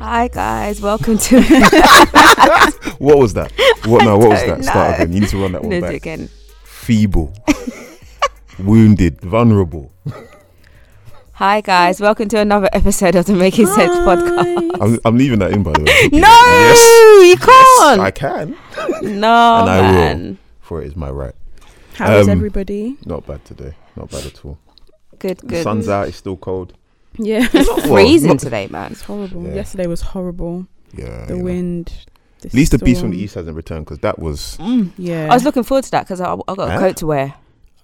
Hi guys, welcome to What was that? What? No, what was don't that? Start again. You need to run that one Let's back. it again. Feeble, wounded, vulnerable. Hi guys, welcome to another episode of the Making Cents podcast. I'm, I'm leaving that in, by the way. No, Yes. you can't. I can. no, And I will. For it is my right. How is Um, everybody? Not bad today. Not bad at all. Good, The good. sun's out. It's still cold. Yeah, Well, Freezing not- today, man. it's horrible. Yeah. Yesterday was horrible. Yeah. The you know. wind. At least the beast from the east hasn't returned because that was. Mm. Yeah, I was looking forward to that because I, I got a Huh? coat to wear.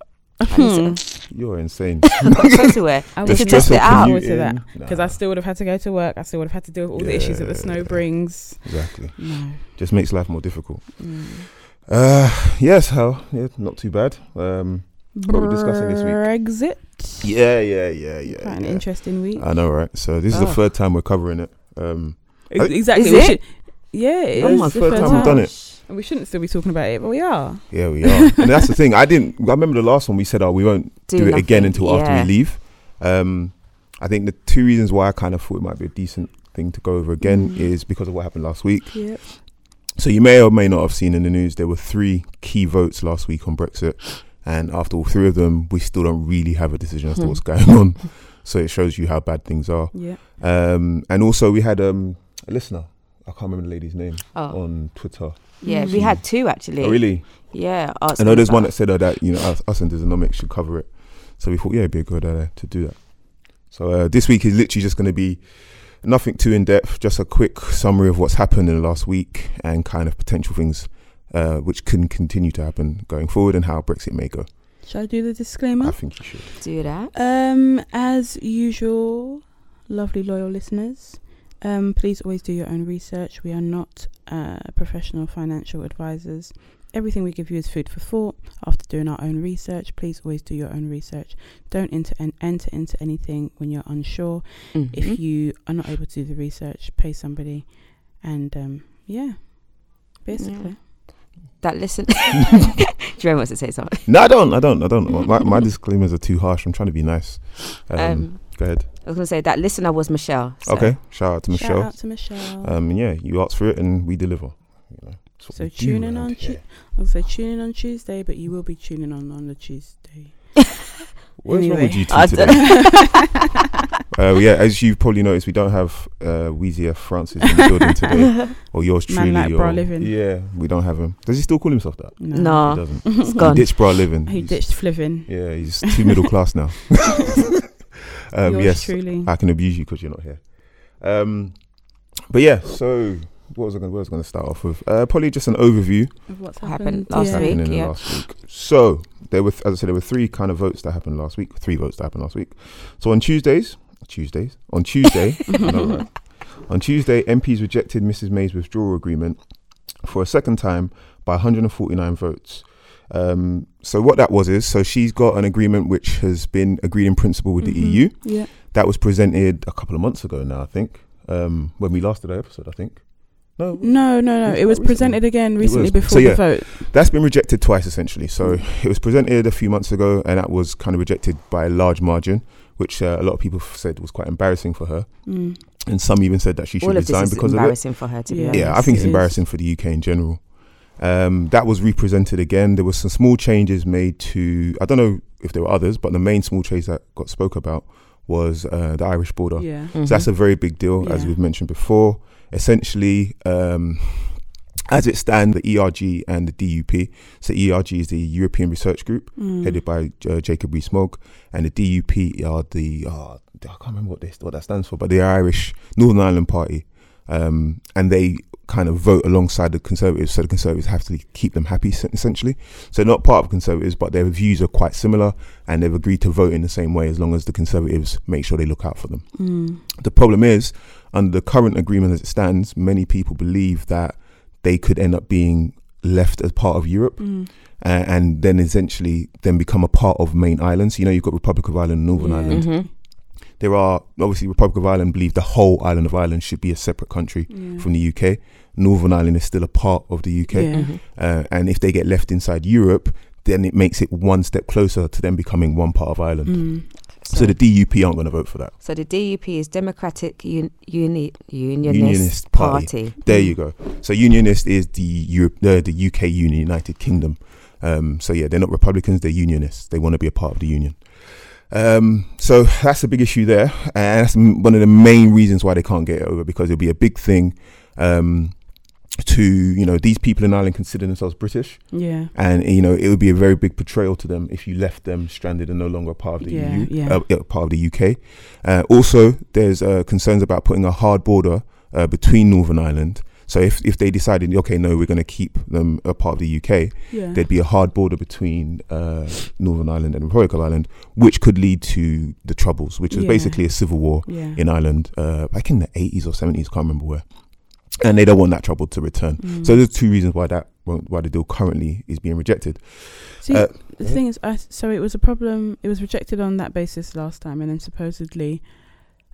I need to- You're insane. I got a coat to wear. I The was should stress it out. to that because Nah, I still would have had to go to work. I still would have had to deal with all the issues that the snow Yeah. brings. exactly. No. Just makes life more difficult. Mm. Uh, yes, hell, yeah, not too bad. Um, What we're discussing this week. Brexit. yeah, yeah, yeah, yeah. Quite an yeah. interesting week. I know, right? So this is the Oh. third time we're covering it. Um, Ex- exactly. We it? should- yeah, it Oh is my the Third first time we've done it. We shouldn't still be talking about it, but we are. yeah, we are. and that's the thing. I didn't. I remember the last one we said, "Oh, we won't do, it again until after we leave." Um, I think the two reasons why I kind of thought it might be a decent thing to go over again Mm. is because of what happened last week. Yep. So you may or may not have seen in the news there were three key votes last week on Brexit, and after all three of them, we still don't really have a decision as to Hmm. what's going on. So it shows you how bad things are. Yeah. Um, and also we had um, a listener. I can't remember the lady's name Oh, on Twitter. yeah, we Mm. had two actually. Oh, really? Yeah. I know there's one that said uh, that you know us, us and Dysonomics should cover it. So we thought, yeah, it'd be a good idea to do that. So uh, this week is literally just going to be nothing too in depth, just a quick summary of what's happened in the last week and kind of potential things uh, which can continue to happen going forward and how Brexit may go. Shall I do the disclaimer? I think you should. do that. Um, as usual, lovely loyal listeners, um, please always do your own research. We are not uh, professional financial advisors. Everything we give you is food for thought. After doing our own research, please always do your own research. Don't enter en- enter into anything when you're unsure. Mhm. If you are not able to do the research, pay somebody, and um, yeah, basically. That listen, Jerome wants to say something. No, I don't. I don't. I don't. My, my disclaimers are too harsh. I'm trying to be nice. Um, Um, go ahead. I was gonna say that listener was Michelle. so- Okay. Shout out to Shout Michelle. out to Michelle. Um, yeah, you asked for it and we deliver. You know, So we do tune in around on here. I'll say tune in on Tuesday, but you will be tuning on on the Tuesday. What's wrong with you two today? uh, yeah, as you've probably noticed, we don't have uh, Weezy F. Francis in the building today, or yours Man truly. like or, Bra Living. Yeah, we don't have him. Does he still call himself that? No. He doesn't. it's He gone. ditched Bra Living. He He's- ditched Flivin. Yeah, he's too middle class now. um, Yours yes, truly. I can abuse you because you're not here. Um, but yeah, so what was I going? What was I going to start off with? Uh, probably just an overview. of what's happened, happened last yeah. week. happened in the yeah. last week. So there were, as I said, there were three kind of votes that happened last week. Three votes that happened last week. So on Tuesdays, Tuesdays, on Tuesday, right? on Tuesday, MPs rejected Mrs May's withdrawal agreement for a second time by 149 votes. Um, so what that was is, so she's got an agreement which has been agreed in principle with Mhm. the EU. Yeah. That was presented a couple of months ago now, I think. Um, when we last did our episode, I think. No, No, no, no. It was that recently? presented again recently before So, yeah. the vote. That's been rejected twice essentially. So it was presented a few months ago, and that was kind of rejected by a large margin, which uh, a lot of people said was quite embarrassing for her, Mm. and some even said that she should All of this resign is because of it. embarrassing for her to be Yeah. honest. Yeah, I think it it's is. embarrassing for the UK in general. Um, that was represented again. There was some small changes made to. I don't know if there were others, but the main small change that got spoke about was uh, the Irish border. Yeah. Mhm. So that's a very big deal, as we've mentioned before. Essentially, um, as it stands, the ERG and the DUP. So ERG is the European Research Group, Mm. headed by uh, Jacob Rees-Mogg, and the DUP are the uh, I can't remember what this what that stands for, but the Irish Northern Ireland Party, um, and they kind of vote alongside the Conservatives. So the Conservatives have to keep them happy, essentially. So not part of Conservatives, but their views are quite similar, and they've agreed to vote in the same way as long as the Conservatives make sure they look out for them. Mm. The problem is, under the current agreement as it stands, many people believe that they could end up being left as part of Europe Mm. uh, and then essentially then become a part of main islands. You know, you've got Republic of Ireland and Northern Yeah. Ireland. Mhm. There are obviously Republic of Ireland believe the whole island of Ireland should be a separate country Yeah. from the UK. Northern Ireland is still a part of the UK, Yeah. Mhm. uh, and if they get left inside Europe, then it makes it one step closer to them becoming one part of Ireland. Mm. So, the DUP aren't going to vote for that. So the DUP is Democratic Un- Uni- Unionist, Unionist Party. Party. There you go. So Unionist is the Europe, uh, the UK Union, United Kingdom. Um, so yeah, they're not Republicans; they're Unionists. They want to be a part of the union. Um, so that's a big issue there, and that's one of the main reasons why they can't get it over because it'll be a big thing. Um, to you know, these people in Ireland consider themselves British, Yeah. and you know, it would be a very big betrayal to them if you left them stranded and no longer part of the Yeah, EU, yeah. uh, part of the UK. Uh, also, there's uh, concerns about putting a hard border uh, between Northern Ireland. So if if they decided, okay, no, we're going to keep them a part of the UK, Yeah. there'd be a hard border between uh, Northern Ireland and Republic of Ireland, which could lead to the Troubles, which was Yeah. basically a civil war yeah. in Ireland uh, back in the 80s or 70s, can't remember where. And they don't want that trouble to return. Mm. So there's two reasons why that won't- why the deal currently is being rejected. See, uh, the thing is, I so it was a problem. It was rejected on that basis last time, and then supposedly,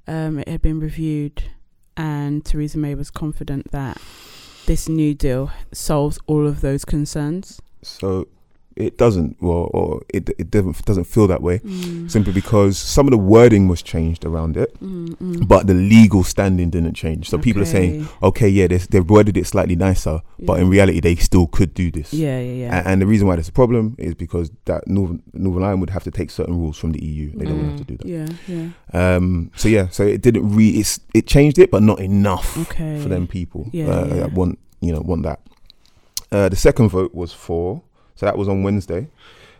um, it had been reviewed, and Theresa May was confident that this new deal solves all of those concerns. So it doesn't, well, or it it doesn't doesn't feel that way Mm. simply because some of the wording was changed around it, Mm, mm. but the legal standing didn't change. So people are saying, Okay. okay, yeah, they- they've worded it slightly nicer, but in reality, they still could do this. yeah, yeah, yeah. A- And, the reason why there's a problem is because that Northern, Northern Ireland would have to take certain rules from the EU. They don't Mm. have to do that. yeah, yeah. Um, so yeah, so it didn't re it's it changed it, but not enough Okay. for them people Yeah, uh, yeah. that want you know want that. Uh, the second vote was for, so that was on Wednesday,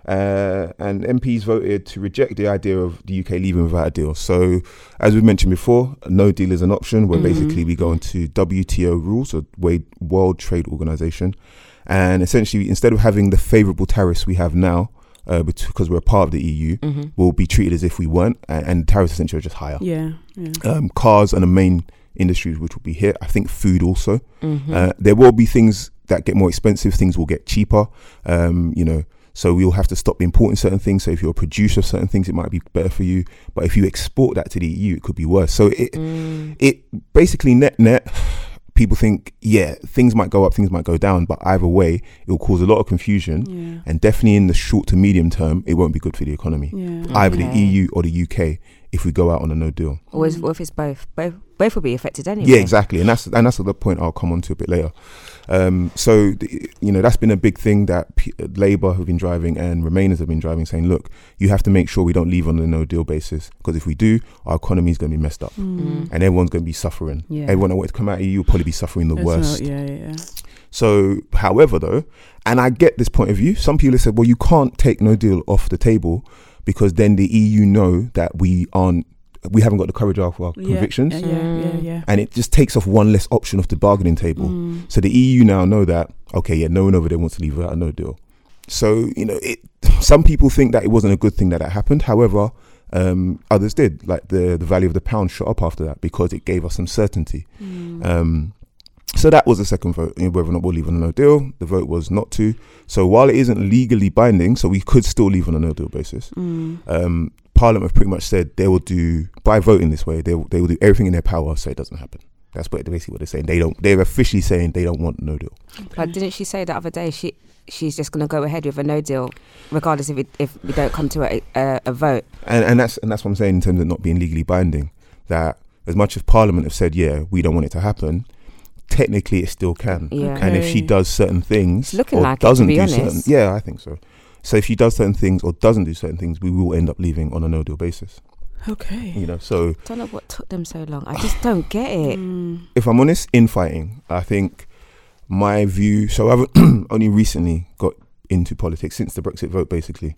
uh, and MPs voted to reject the idea of the UK leaving without a deal. So as we mentioned before, no deal is an option. Where Mhm. basically we go into WTO rules, or World Trade Organization, and essentially instead of having the favourable tariffs we have now. Uh, because we're a part of the EU, hmm we'll be treated as if we weren't, and, and tariffs essentially are just higher Yeah, yeah. um, cars are the main industries which will be hit. I think food also. hmm Uh, there will be things that get more expensive. Things will get cheaper. Um, you know, so we'll have to stop importing certain things. So if you're a producer of certain things, it might be better for you. But if you export that to the EU, it could be worse. So it Mm. it basically net net. People think, yeah, things might go up, things might go down, but either way, it will cause a lot of confusion, Yeah. and definitely in the short to medium term, it won't be good for the economy, Yeah. either the EU or the UK, if we go out on a no deal. Or, is, or if it's both, both, both will be affected anyway. Yeah, exactly, and that's and that's the point I'll come on to a bit later. Um, so the, you know that's been a big thing that P- Labour have been driving and Remainers have been driving, saying, look, you have to make sure we don't leave on a no deal basis because if we do, our economy is going to be messed up, Mm. and everyone's going to be suffering. Yeah. Everyone that wants to come out of EU will probably be suffering the As well, worst. Yeah, yeah, yeah. So, however, though, and I get this point of view, some people have said, well, you can't take no deal off the table because then the EU know that we aren't, we haven't got the courage of our Yeah, convictions, Yeah, yeah, yeah, and it just takes off one less option off the bargaining table. Mm. So the EU now know that okay, yeah, no one over there wants to leave without a no deal. So you know, it. Some people think that it wasn't a good thing that that happened. However, um, others did. Like the the value of the pound shot up after that because it gave us some certainty. Mm. Um, so that was the second vote, you know, whether or not we'll leave on a no deal. The vote was not to. So while it isn't legally binding, so we could still leave on a no deal basis. Mm. Um, Parliament have pretty much said they will do by voting this way. They will, they will do everything in their power so it doesn't happen. That's what basically what they're saying. They don't. They're officially saying they don't want no deal. But didn't she say the other day she she's just going to go ahead with a no deal, regardless if it, if we don't come to a, a, a vote? And and that's and that's what I'm saying in terms of not being legally binding. That as much as Parliament have said, yeah, we don't want it to happen. Technically, it still can. Yeah. Okay. And if she does certain things looking or like it, to doesn't be do honest. certain, yeah, I think so. So if she does certain things or doesn't do certain things, we will end up leaving on a no deal basis. Okay. You know, so I Don't know what took them so long. I just don't get it. Mm. if I'm honest, infighting, I think my view. So I've only recently got into politics since the Brexit vote, basically,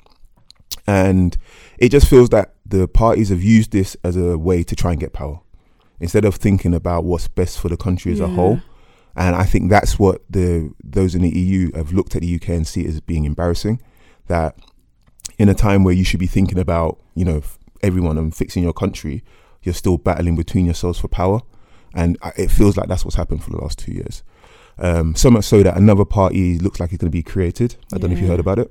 and it just feels that the parties have used this as a way to try and get power instead of thinking about what's best for the country as a whole. And I think that's what the those in the EU have looked at the UK and see it as being embarrassing. That in a time where you should be thinking about, you know, everyone and fixing your country, you're still battling between yourselves for power. And it feels like that's what's happened for the last two years. Um, so much so that another party looks like it's going to be created. I don't know if you heard about it.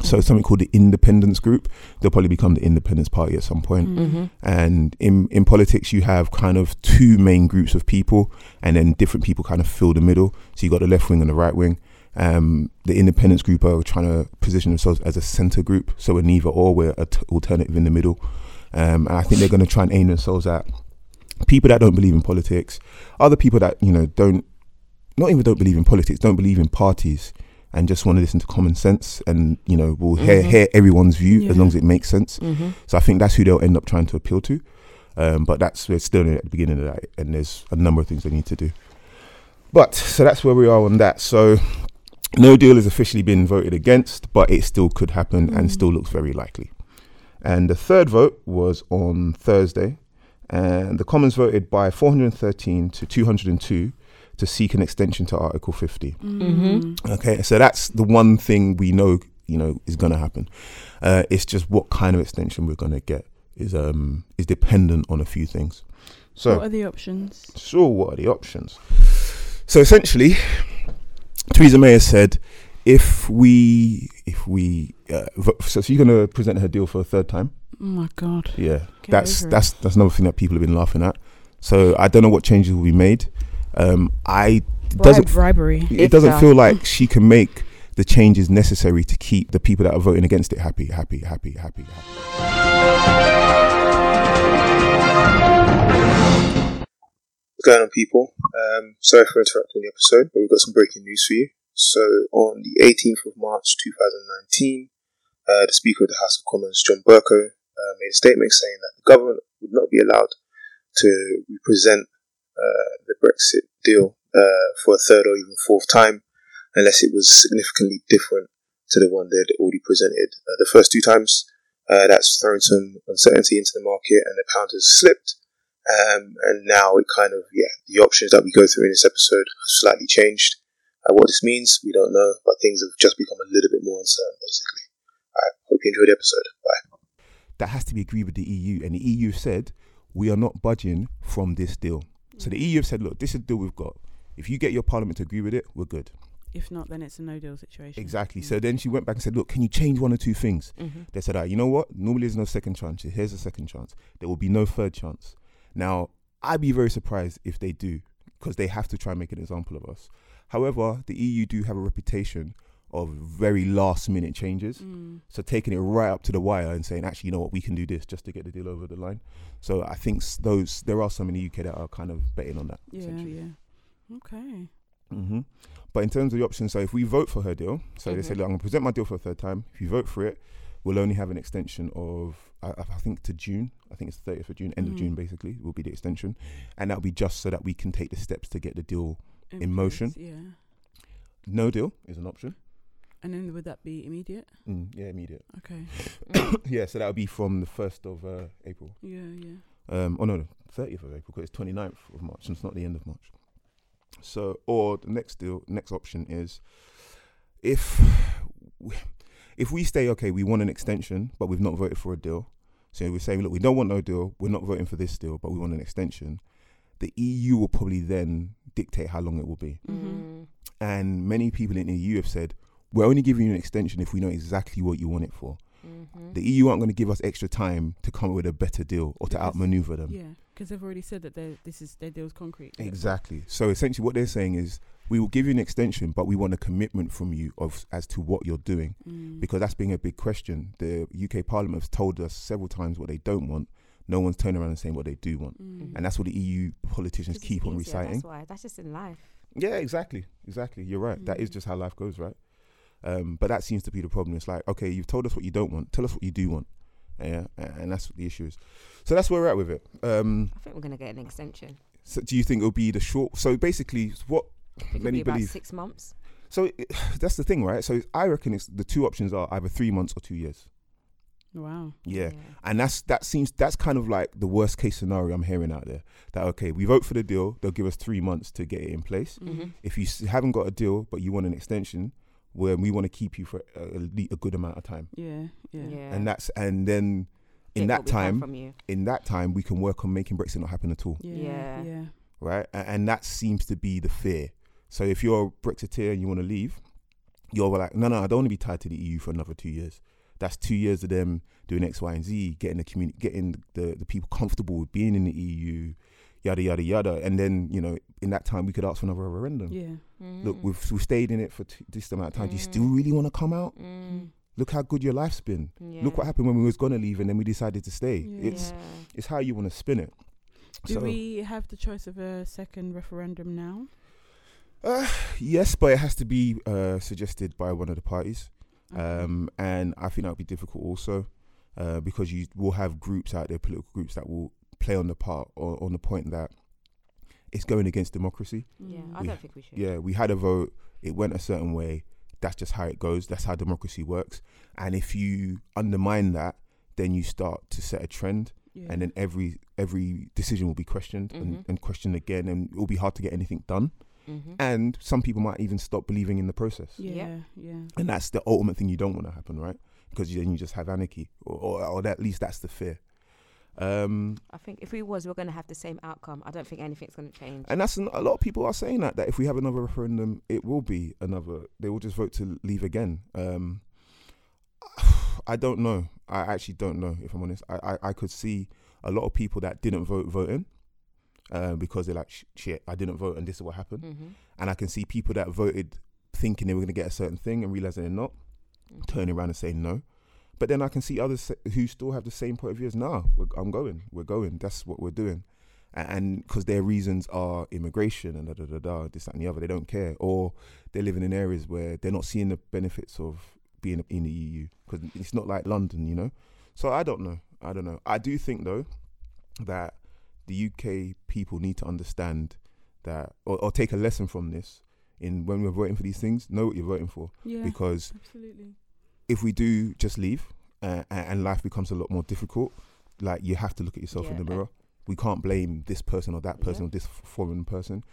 So something called the Independence Group. They'll probably become the Independence Party at some point. Mm. hmm And in, in politics, you have kind of two main groups of people, and then different people kind of fill the middle. So you got the left wing and the right wing. Um, the independence group are trying to position themselves as a centre group, so we're neither or, we're an alternative in the middle. Um, and I think they're going to try and aim themselves at people that don't believe in politics, other people that you know don't, not even don't believe in politics, don't believe in parties, and just want to listen to common sense, and you know will hear Mhm. hear everyone's view Yeah. as long as it makes sense. Mm-hmm. So I think that's who they'll end up trying to appeal to. Um, but that's we're still at the beginning of that, and there's a number of things they need to do. But so that's where we are on that. So no deal has officially been voted against, but it still could happen and Mm. still looks very likely. And the third vote was on Thursday, and the Commons voted by 413 to 202 to seek an extension to Article 50. Mm. Okay, so that's the one thing we know, you know, is going to happen. Uh, it's just what kind of extension we're going to get is um is dependent on a few things. So, what are the options? so what are the options? So essentially, Theresa May has said, if we if we uh, so she's going to present her deal for a third time. Oh my god. Yeah, Get that's that's that's another thing that people have been laughing at. So I don't know what changes will be made. Um, I doesn't bribery. it If doesn't that. feel like she can make the changes necessary to keep the people that are voting against it happy, happy, happy, happy, happy. What's going on, people? Um, sorry for interrupting the episode, but we've got some breaking news for you. So, on the 18th of March 2019, uh, the Speaker of the House of Commons, John Bercow, uh, made a statement saying that the government would not be allowed to represent the Brexit deal uh, for a third or even fourth time unless it was significantly different to the one they'd already presented. Uh, the first two times, uh, that's thrown some uncertainty into the market and the pound has slipped. Um, and now it kind of, yeah, the options that we go through in this episode have slightly changed. Uh, what this means, we don't know, but things have just become a little bit more uncertain, basically. I hope you enjoyed the episode. Bye. That has to be agreed with the EU, and the EU said we are not budging from this deal. So the EU have said, look, this is the deal we've got. If you get your parliament to agree with it, we're good. If not, then it's a no deal situation. Exactly. Mm. So then she went back and said, look, can you change one or two things? Mm-hmm. They said, ah, you know what? Normally there's no second chance. Here's a second chance. There will be no third chance. Now, I'd be very surprised if they do, because they have to try and make an example of us. However, the EU do have a reputation of very last minute changes. Mm. So taking it right up to the wire and saying, actually, you know what, we can do this just to get the deal over the line. So I think those there are some in the UK that are kind of betting on that. Yeah, yeah. Okay. hmm But in terms of the options, so if we vote for her deal, so they say, Mhm. look, I'm going to present my deal for a third time. If you vote for it, we'll only have an extension of, I, I think, to June. I think it's the 30th of June, end of Mhm. June, basically, will be the extension. And that'll be just so that we can take the steps to get the deal. In place, motion. Yeah. No deal is an option. And then would that be immediate? Mm, yeah, immediate. Okay. yeah, so that would be from the 1st of uh, April. Yeah, yeah. Um, oh, no, no, 30th of April, because it's 29th of March, and it's not the end of March. So, or the next deal, next option is if we, if we stay okay, we want an extension, but we've not voted for a deal. So we're saying, look, we don't want no deal. We're not voting for this deal, but we want an extension. The EU will probably then dictate how long it will be. Mhm. And many people in the EU have said, we're only giving you an extension if we know exactly what you want it for. Mm-hmm. The EU aren't going to give us extra time to come up with a better deal or to Because- outmaneuver them. Yeah, because they've already said that this is their deal deal's concrete. Exactly. So essentially, what they're saying is, we will give you an extension, but we want a commitment from you of as to what you're doing, Mm. because that's being a big question. The UK Parliament has told us several times what they don't want. No one's turning around and saying what they do want, Mm. and that's what the EU politicians keep on easier, reciting. That's why. That's just in life. Yeah, exactly, exactly. You're right. That is Mm. just how life goes, right? Um, but that seems to be the problem. It's like, okay, you've told us what you don't want. Tell us what you do want. Yeah, and that's what the issue is. So that's where we're at with it. Um, I think we're gonna get an extension. so do you think it'll be the short? So basically, what It could many be about believe? six months. So it, that's the thing, right? So I reckon it's the two options are either three months or two years. Wow. Yeah. And that's that seems that's kind of like the worst case scenario I'm hearing out there. That okay, we vote for the deal, they'll give us three months to get it in place. Mm-hmm. If you haven't got a deal but you want an extension, where we want to keep you for a, a, good amount of time, Yeah, yeah. Yeah. and that's and then in Get that what we can time, from you. in that time, we can work on making Brexit not happen at all, Yeah, Yeah. yeah. right? A- And, that seems to be the fear. So if you're a Brexiteer and you want to leave, you're like, no, no, I don't want to be tied to the EU for another two years. That's two years of them doing X, Y, and Z, getting the community, getting the, the people comfortable with being in the EU. Yada yada yada, and then you know in that time we could ask for another referendum. Yeah. Look, Mm. we've we've stayed in it for t- this amount of time. Do you Mm. still really want to come out? Mm. Look how good your life's been. Yeah. Look what happened when we was gonna leave and then we decided to stay. Yeah. It's Yeah. it's how you want to spin it. Do So- we have the choice of a second referendum now? Uh, yes, but it has to be uh, suggested by one of the parties, Okay. um, and I think that would be difficult also, uh, because you will have groups out there, political groups that will play on the part or on the point that it's going against democracy. Yeah, Mm. I We- don't think we should. Yeah, we had a vote, it went a certain way. That's just how it goes. That's how democracy works. And if you undermine that, then you start to set a trend, yeah. and then every every decision will be questioned Mhm. and, and questioned again, and it will be hard to get anything done. Mm-hmm. And some people might even stop believing in the process. yeah, yeah. And that's the ultimate thing you don't want to happen, right? Because then you just have anarchy, or, or, or at least that's the fear. Um, I think if we was, we're going to have the same outcome. I don't think anything's going to change. and that's a lot of people are saying that that if we have another referendum, it will be another. They will just vote to leave again. Um, I don't know. I actually don't know. If I'm honest, I, I, I could see a lot of people that didn't vote voting uh, because they're like, shit, I didn't vote, and this is what happened. Mm-hmm. And I can see people that voted thinking they were going to get a certain thing and realizing they're not. turning around and saying no. But then I can see others who still have the same point of view as, nah, I'm going, we're going, that's what we're doing. And because their reasons are immigration and da da da da, this, that, and the other, they don't care. Or they're living in areas where they're not seeing the benefits of being in the EU because it's not like London, you know? So I don't know. I don't know. I do think, though, that the UK people need to understand that, or, or take a lesson from this in when we're voting for these things, know what you're voting for Yeah. because absolutely. If we do just leave uh, and life becomes a lot more difficult, like you have to look at yourself in the mirror. We can't blame this person or that person Yeah. or this foreign person.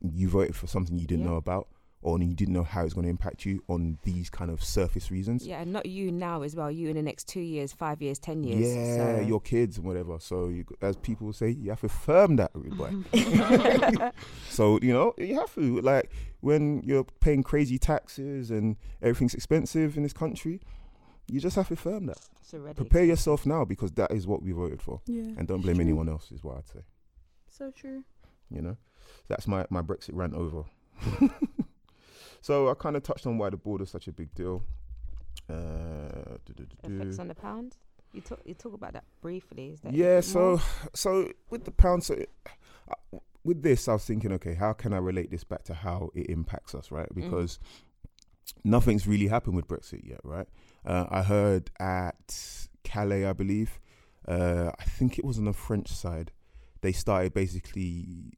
You voted for something you didn't Yeah. know about, or you didn't know how it's going to impact you on these kind of surface reasons. Yeah, and not you now as well. You in the next two years, five years, ten years. Yeah, so. your kids and whatever. So, you, as people say, you have to firm that, boy. so you know you have to like when you're paying crazy taxes and everything's expensive in this country, you just have to firm that. It's already. Prepare yourself now because that is what we voted for, Yeah. and don't blame true. anyone else. Is what I'd say. So true. You know, that's my my Brexit rant over. so I kind of touched on why the border's such a big deal. Uh. Effects on the pound. You talk. You talk about that briefly. Is that Yeah, so more? so with the pound, so uh, with this, I was thinking, okay, how can I relate this back to how it impacts us, right? Because nothing's really happened with Brexit yet, right? Uh, I heard at Calais, I believe, uh, I think it was on the French side, they started basically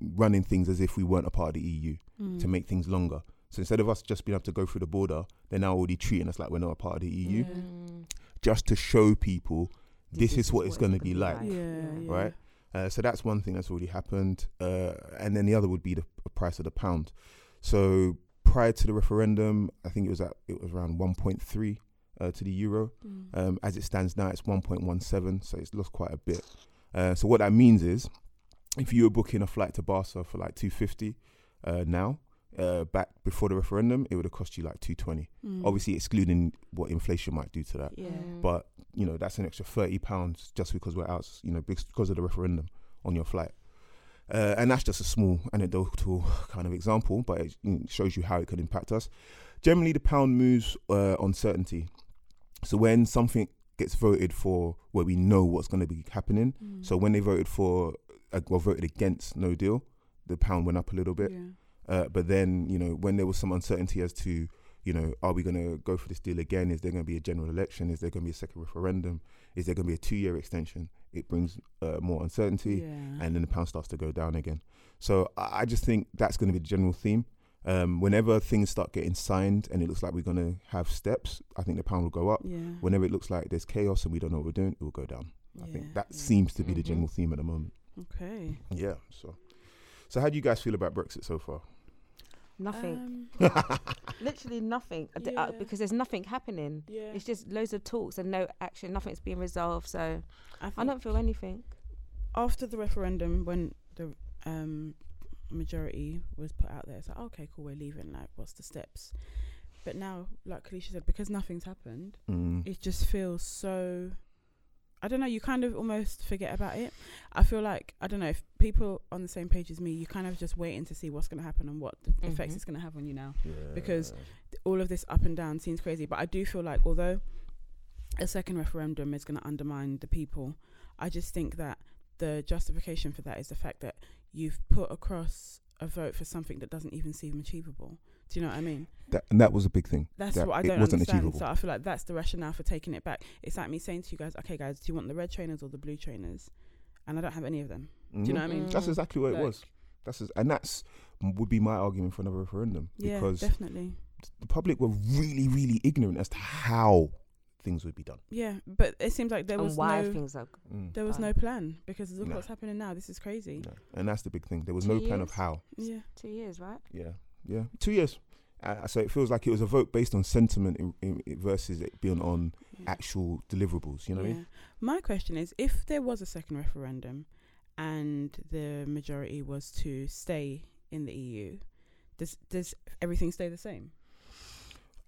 running things as if we weren't a part of the EU Mm. to make things longer. So instead of us just being able to go through the border, they're now already treating us like we're not a part of the EU, Yeah. Mm. just to show people this, is what it's going to be like. like. Yeah, yeah. right? Uh, so that's one thing that's already happened. Uh, and then the other would be the price of the pound. So prior to the referendum, I think it was at it was around 1.3 uh, to the euro. Mm. Um, as it stands now, it's 1.17, so it's lost quite a bit. Uh, so what that means is, if you were booking a flight to Barca for like 250 uh, now, uh, back before the referendum, it would have cost you like 220. Mm. Obviously, excluding what inflation might do to that. Yeah. Mm. But you know that's an extra thirty pounds just because we're out, you know, because because of the referendum on your flight. Uh, and that's just a small anecdotal kind of example, but it shows you how it could impact us. Generally, the pound moves uh, on certainty. So when something gets voted for, where we know what's going to be happening. Mm. So when they voted for, uh, or voted against No Deal, the pound went up a little bit. Yeah. Uh, but then, you know, when there was some uncertainty as to, you know, are we going to go for this deal again? Is there going to be a general election? Is there going to be a second referendum? Is there going to be a two year extension? It brings uh, more uncertainty, Yeah. and then the pound starts to go down again. So I I just think that's going to be the general theme. Um, whenever things start getting signed and it looks like we're going to have steps, I think the pound will go up. yeah. Whenever it looks like there's chaos and we don't know what we're doing, it will go down. I think that yeah. seems to be the Mhm. general theme at the moment. Okay. Yeah. So, so how do you guys feel about Brexit so far? Nothing. Um, Literally nothing. Uh, th- uh, because there's nothing happening. yeah. It's just loads of talks and no action. Nothing's being resolved. So I, I don't feel anything. after the referendum, when the um, majority was put out there, it's like, okay, cool, we're leaving. Like, what's the steps? But now, like Kalisha said, because nothing's happened, Mm. it just feels so I don't know. You kind of almost forget about it. I feel like I don't know if people on the same page as me. You kind of just waiting to see what's going to happen and what the effects mm-hmm. it's going to have on you now. Yeah. Because- All of this up and down seems crazy, but I do feel like although a second referendum is going to undermine the people, I just think that the justification for that is the fact that you've put across a vote for something that doesn't even seem achievable. Do you know what I mean? That, and that was a big thing. That's that what I don't wasn't understand. achievable. So I feel like that's the rationale for taking it back. It's like me saying to you guys, okay, guys, do you want the red trainers or the blue trainers? And I don't have any of them. Do you know what I mean? That's exactly what Like- it was. That's as- and that's would be my argument for another referendum Yeah, because definitely. the public were really, really ignorant as to how things would be done. Yeah, but it seems like there and was why no things are. Mm. there was no plan because look No. what's happening now. This is crazy. No. And that's the big thing. There was Two no plan of how. Yeah, Two years, right? Yeah, yeah, two years. Uh, so it feels like it was a vote based on sentiment in, in, in versus it being on yeah. actual deliverables. You know what I mean? My question is, if there was a second referendum and the majority was to stay in the EU, does does everything stay the same?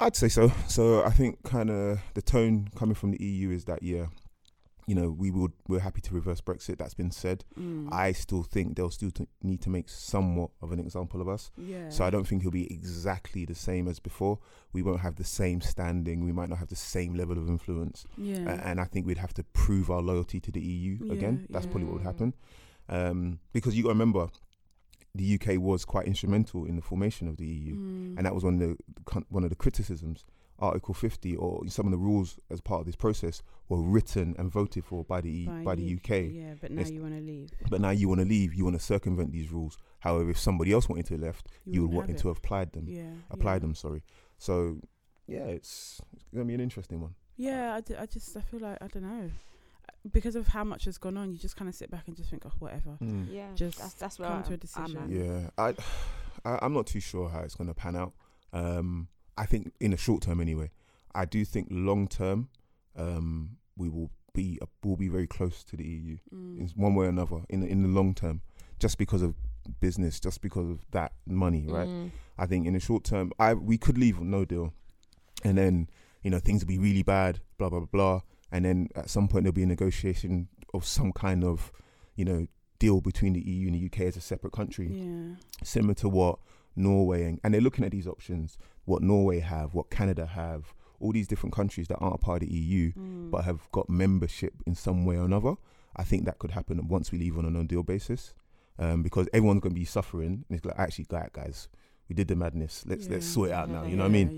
I'd say so. So I think kind of the tone coming from the EU is that yeah, you know, we would we're happy to reverse Brexit. That's been said. Mm. I still think they'll still t- need to make somewhat of an example of us. yeah. So I don't think he'll be exactly the same as before. We won't have the same standing. We might not have the same level of influence. Yeah. A- and I think we'd have to prove our loyalty to the EU Yeah, again. That's yeah. probably what would happen. Um, because you got to remember, the UK was quite instrumental in the formation of the EU, Mm. and that was one of the one of the criticisms. Article 50 or some of the rules as part of this process were written and voted for by the E- by, the UK. Yeah, but now It's- you want to leave. But now you want to leave, you want to circumvent these rules. However, if somebody else wanted to left, you, would wouldn't want have to it. have applied them. Yeah. Apply yeah. them, sorry. So, yeah, it's, it's gonna be an interesting one. Yeah, I, d- I just I feel like I don't know because of how much has gone on. You just kind of sit back and just think, oh, whatever. Yeah, Just that's that's where come I'm, to a I'm decision. Yeah, I, I I'm not too sure how it's gonna pan out. Um, I think in the short term, anyway. I do think long term, um, we will be will be very close to the EU Mm. in one way or another. In the, in the long term, just because of business, just because of that money, right? Mm. I think in the short term, I we could leave with no deal, and then you know things will be really bad, blah blah blah, blah and then at some point there'll be a negotiation of some kind of you know deal between the EU and the UK as a separate country, Yeah. similar to what Norway and, and they're looking at these options, what Norway have, what Canada have, all these different countries that aren't a part of the EU Mm. but have got membership in some way or another. I think that could happen once we leave on a no-deal basis, um, because everyone's going to be suffering. And it's like, actually, guy- guys, we did the madness. Let's let's sort it out now. You know what I mean?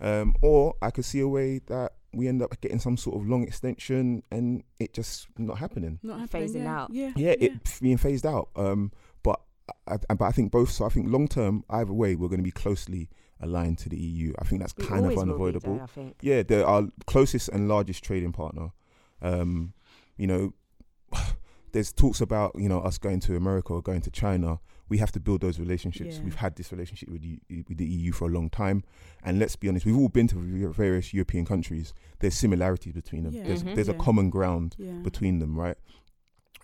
Yeah. Um, or I could see a way that we end up getting some sort of long extension and it just not happening. Not happening, Phasing yeah. out. Yeah. Yeah, it being phased out. Um, but I, I, but I think both. So I think long term, either way, we're going to be closely aligned to the EU. I think that's We kind of will be, unavoidable. I think. Yeah, they're our closest and largest trading partner. Um, you know, there's talks about you know us going to America or going to China. We have to build those relationships. Yeah. We've had this relationship with, the- with the EU for a long time, and let's be honest, we've all been to various European countries. There's similarities between them. Yeah. There's Mhm. there's a common ground Yeah. between them, right?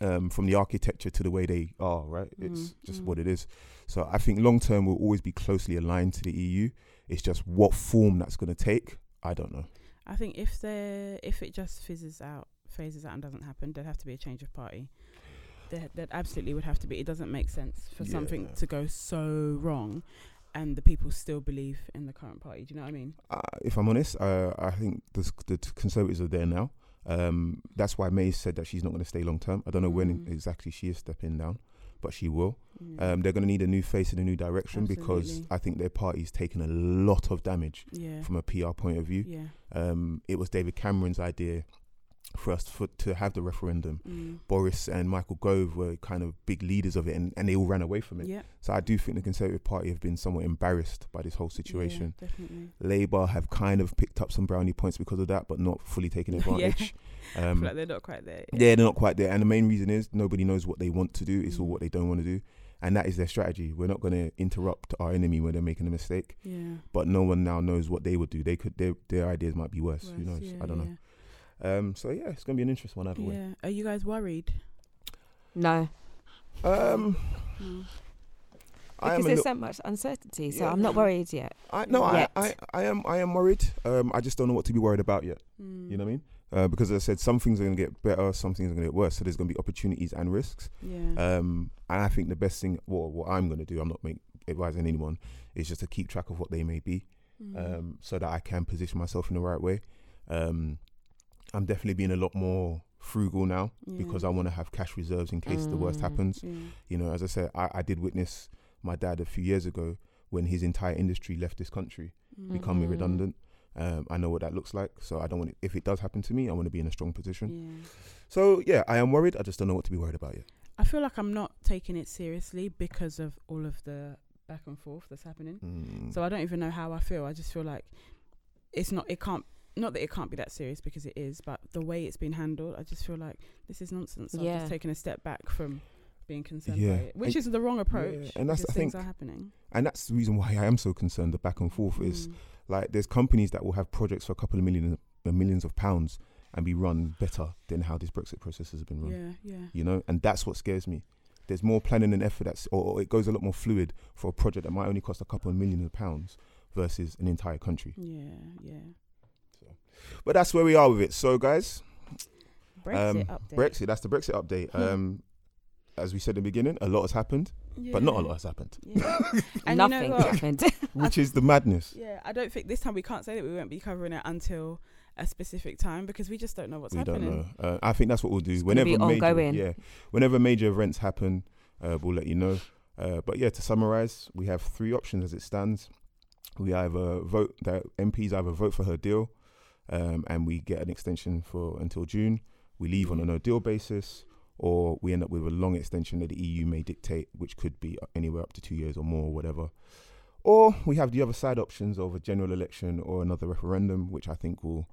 Um, from the architecture to the way they are, right? It's Mm, just mm. what it is. So I think long term we'll always be closely aligned to the EU. It's just what form that's going to take. I don't know. I think if there, if it just fizzes out, phases out, and doesn't happen, there'd have to be a change of party. There, that absolutely would have to be. It doesn't make sense for something to go so wrong, and the people still believe in the current party. Do you know what I mean? uh, if I'm honest, uh, I think the, the Conservatives are there now. Um, that's why May said that she's not going to stay long term. I don't know when Mm. exactly she is stepping down, but she will. Mm. Um, they're going to need a new face and a new direction because I think their party's taken a lot of damage yeah. from a PR point of view. Yeah. Um, it was David Cameron's idea for us for, to have the referendum. Mm. Boris and Michael Gove were kind of big leaders of it, and, and they all ran away from it. Yeah. So I do think the Conservative Party have been somewhat embarrassed by this whole situation. Yeah, definitely. Labour have kind of picked up some brownie points because of that, but not fully taken advantage. I Um, feel like they're not quite there. yeah, they're not quite there, and the main reason is nobody knows what they want to do. It's all Mm. what they don't want to do, and that is their strategy. We're not going to interrupt our enemy when they're making a mistake, Yeah. but no one now knows what they would do. They could their their ideas might be worse. Who knows? yeah, I don't know. Um, so yeah, it's going to be an interesting one either way. Yeah. Are you guys worried? No, Um, No. Because there's so much uncertainty. So Yeah. I'm not worried yet. I, no, I, I, I am, I am worried. Um, I just don't know what to be worried about yet. Mm. You know what I mean? Uh, because as I said, some things are going to get better, some things are going to get worse. So there's going to be opportunities and risks. Yeah. Um, and I think the best thing, well, what I'm going to do, I'm not make, advising anyone, is just to keep track of what they may be, Mm. um, so that I can position myself in the right way. Um, I'm definitely being a lot more frugal now because I want to have cash reserves in case the worst Mm. happens. Yeah. You know, as I said, I, I did witness my dad a few years ago when his entire industry left this country, Mm. becoming Mhm. redundant. Um, I know what that looks like, so I don't want it, if it does happen to me, I want to be in a strong position. Yeah. So yeah, I am worried. I just don't know what to be worried about yet. I feel like I'm not taking it seriously because of all of the back and forth that's happening. Mm. So I don't even know how I feel. I just feel like it's not. It can't. Not that it can't be that serious because it is, but the way it's been handled, I just feel like this is nonsense. I've just taken a step back from being concerned Yeah. by it, which And- is the wrong approach. and that's because the things thing. are happening. and that's the reason why I am so concerned. The back and forth is Mm. like there's companies that will have projects for a couple of uh, millions of pounds and be run better than how this Brexit process has been run. Yeah, yeah. You know, and that's what scares me. There's more planning and effort that's, or, or it goes a lot more fluid for a project that might only cost a couple of million of pounds versus an entire country. Yeah, yeah. But that's where we are with it. So, guys, Brexit um, update. Brexit. That's the Brexit update. Um, as we said in the beginning, a lot has happened, but not a lot has happened, Yeah. and you know Nothing happened. which is the madness. Yeah, I don't think this time we can't say that we won't be covering it until a specific time because we just don't know what's we happening. don't know. Uh, I think that's what we'll do. It's whenever be major, ongoing. yeah, whenever major events happen, uh, we'll let you know. Uh, but yeah, to summarize, we have three options as it stands. We either vote that MPs either vote for her deal, um, and we get an extension for until June. We leave on a no deal basis, or we end up with a long extension that the EU may dictate, which could be anywhere up to two years or more, or whatever. Or we have the other side options of a general election or another referendum, which I think will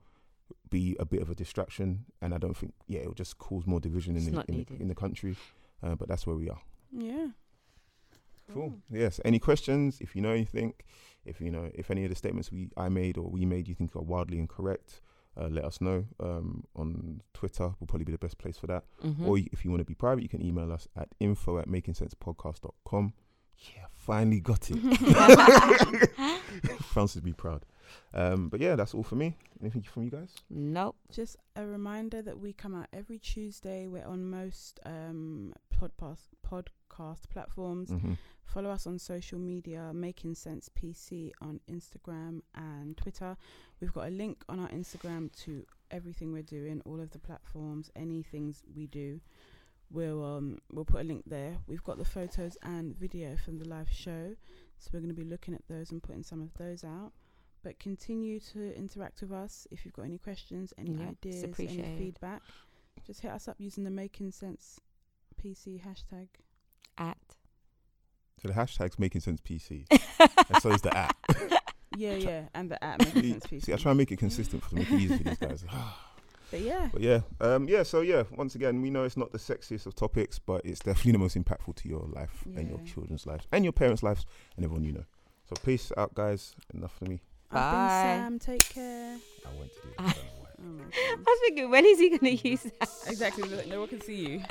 be a bit of a distraction, and I don't think yeah it'll just cause more division in the, in, the in the country. Uh, but that's where we are. Yeah. Cool. Yes. Any questions? If you know anything, if you know if any of the statements we I made or we made you think are wildly incorrect, uh, let us know. Um, on Twitter will probably be the best place for that. Mhm. Or if you want to be private, you can email us at info at makingcentspodcast.com. Yeah, finally got it. Francis be proud. Um, but yeah, that's all for me. Anything from you guys? nope. Just a reminder that we come out every Tuesday. We're on most um, podcast podcast platforms. Mm-hmm. Follow us on social media, Making Cents PC on Instagram and Twitter. We've got a link on our Instagram to everything we're doing, all of the platforms, any things we do. We'll um we'll put a link there. We've got the photos and video from the live show, so we're going to be looking at those and putting some of those out. But continue to interact with us if you've got any questions, any Yeah, ideas, any feedback. Just hit us up using the Making Cents PC hashtag. At. So the hashtag's making cents PC, and so is the app. Yeah, yeah, and the app Making Cents PC. See, I try and make it consistent for to make it easy for these guys. But yeah, But yeah, um, yeah. So yeah, once again, we know it's not the sexiest of topics, but it's definitely the most impactful to your life and your children's lives and your parents' lives and everyone you know. So peace out, guys. Enough for me. I've Bye. been Sam. Take care. I went to do. It. I don't know why. Oh I was thinking, when is he going to use that? exactly. No one can see you.